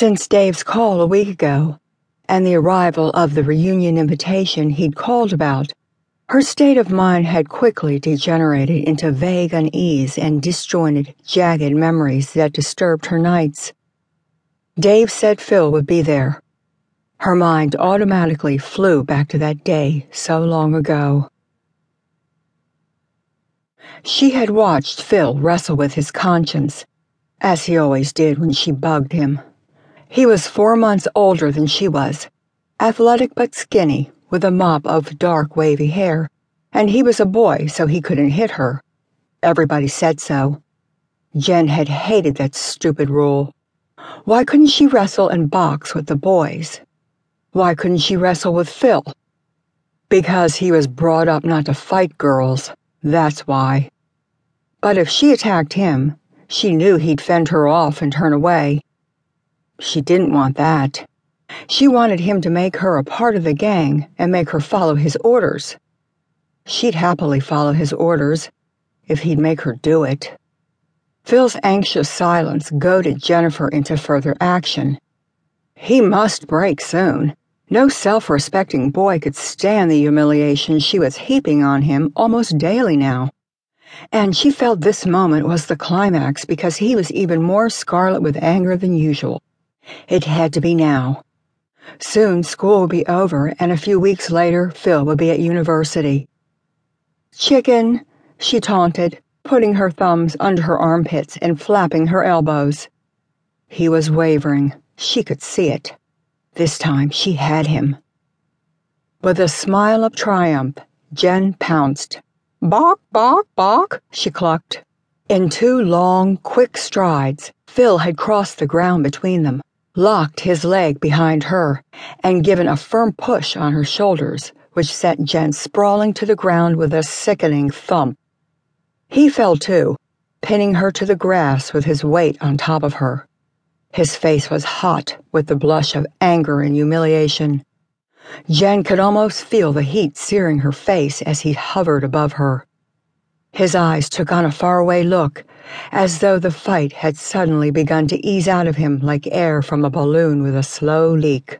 Since Dave's call a week ago, and the arrival of the reunion invitation he'd called about, her state of mind had quickly degenerated into vague unease and disjointed, jagged memories that disturbed her nights. Dave said Phil would be there. Her mind automatically flew back to that day so long ago. She had watched Phil wrestle with his conscience, as he always did when she bugged him. He was four months older than she was, athletic but skinny, with a mop of dark wavy hair, and he was a boy, so he couldn't hit her. Everybody said so. Jen had hated that stupid rule. Why couldn't she wrestle and box with the boys? Why couldn't she wrestle with Phil? Because he was brought up not to fight girls, that's why. But if she attacked him, she knew he'd fend her off and turn away. She didn't want that. She wanted him to make her a part of the gang and make her follow his orders. She'd happily follow his orders if he'd make her do it. Phil's anxious silence goaded Jennifer into further action. He must break soon. No self respecting boy could stand the humiliation she was heaping on him almost daily now. And she felt this moment was the climax because he was even more scarlet with anger than usual. It had to be now. Soon school would be over, and a few weeks later, Phil would be at university. Chicken, she taunted, putting her thumbs under her armpits and flapping her elbows. He was wavering. She could see it. This time she had him. With a smile of triumph, Jen pounced. Bark, bark, bark, she clucked. In two long, quick strides, Phil had crossed the ground between them locked his leg behind her, and given a firm push on her shoulders, which sent Jen sprawling to the ground with a sickening thump. He fell too, pinning her to the grass with his weight on top of her. His face was hot with the blush of anger and humiliation. Jen could almost feel the heat searing her face as he hovered above her. His eyes took on a faraway look, as though the fight had suddenly begun to ease out of him like air from a balloon with a slow leak.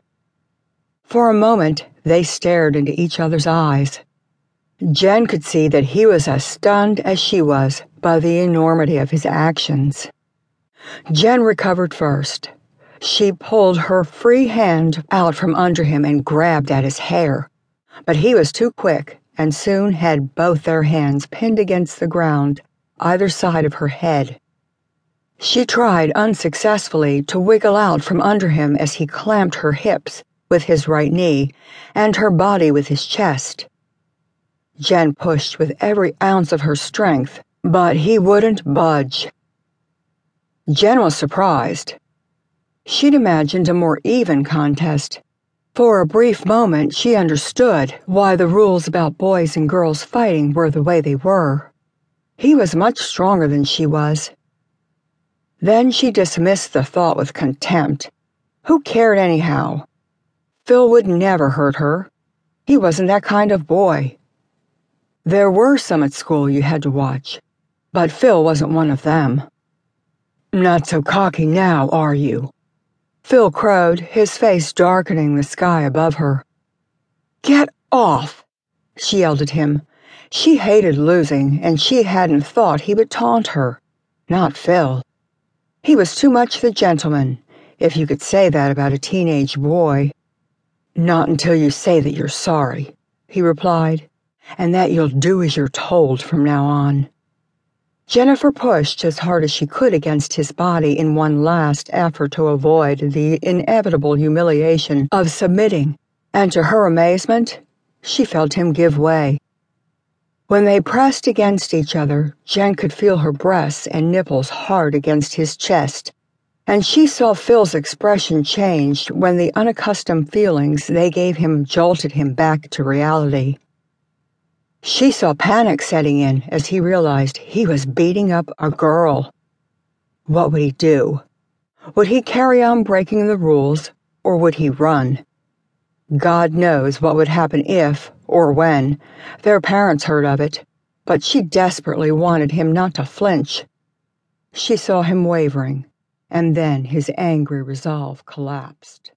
For a moment, they stared into each other's eyes. Jen could see that he was as stunned as she was by the enormity of his actions. Jen recovered first. She pulled her free hand out from under him and grabbed at his hair. But he was too quick and soon had both their hands pinned against the ground, either side of her head. She tried unsuccessfully to wiggle out from under him as he clamped her hips with his right knee and her body with his chest. Jen pushed with every ounce of her strength, but he wouldn't budge. Jen was surprised. She'd imagined a more even contest for a brief moment, she understood why the rules about boys and girls fighting were the way they were. He was much stronger than she was. Then she dismissed the thought with contempt. Who cared anyhow? Phil would never hurt her. He wasn't that kind of boy. There were some at school you had to watch, but Phil wasn't one of them. Not so cocky now, are you? Phil crowed, his face darkening the sky above her. Get off! She yelled at him. She hated losing, and she hadn't thought he would taunt her. Not Phil. He was too much the gentleman, if you could say that about a teenage boy. Not until you say that you're sorry, he replied, and that you'll do as you're told from now on. Jennifer pushed as hard as she could against his body in one last effort to avoid the inevitable humiliation of submitting, and to her amazement, she felt him give way. When they pressed against each other, Jen could feel her breasts and nipples hard against his chest, and she saw Phil's expression change when the unaccustomed feelings they gave him jolted him back to reality. She saw panic setting in as he realized he was beating up a girl. What would he do? Would he carry on breaking the rules, or would he run? God knows what would happen if, or when, their parents heard of it, but she desperately wanted him not to flinch. She saw him wavering, and then his angry resolve collapsed.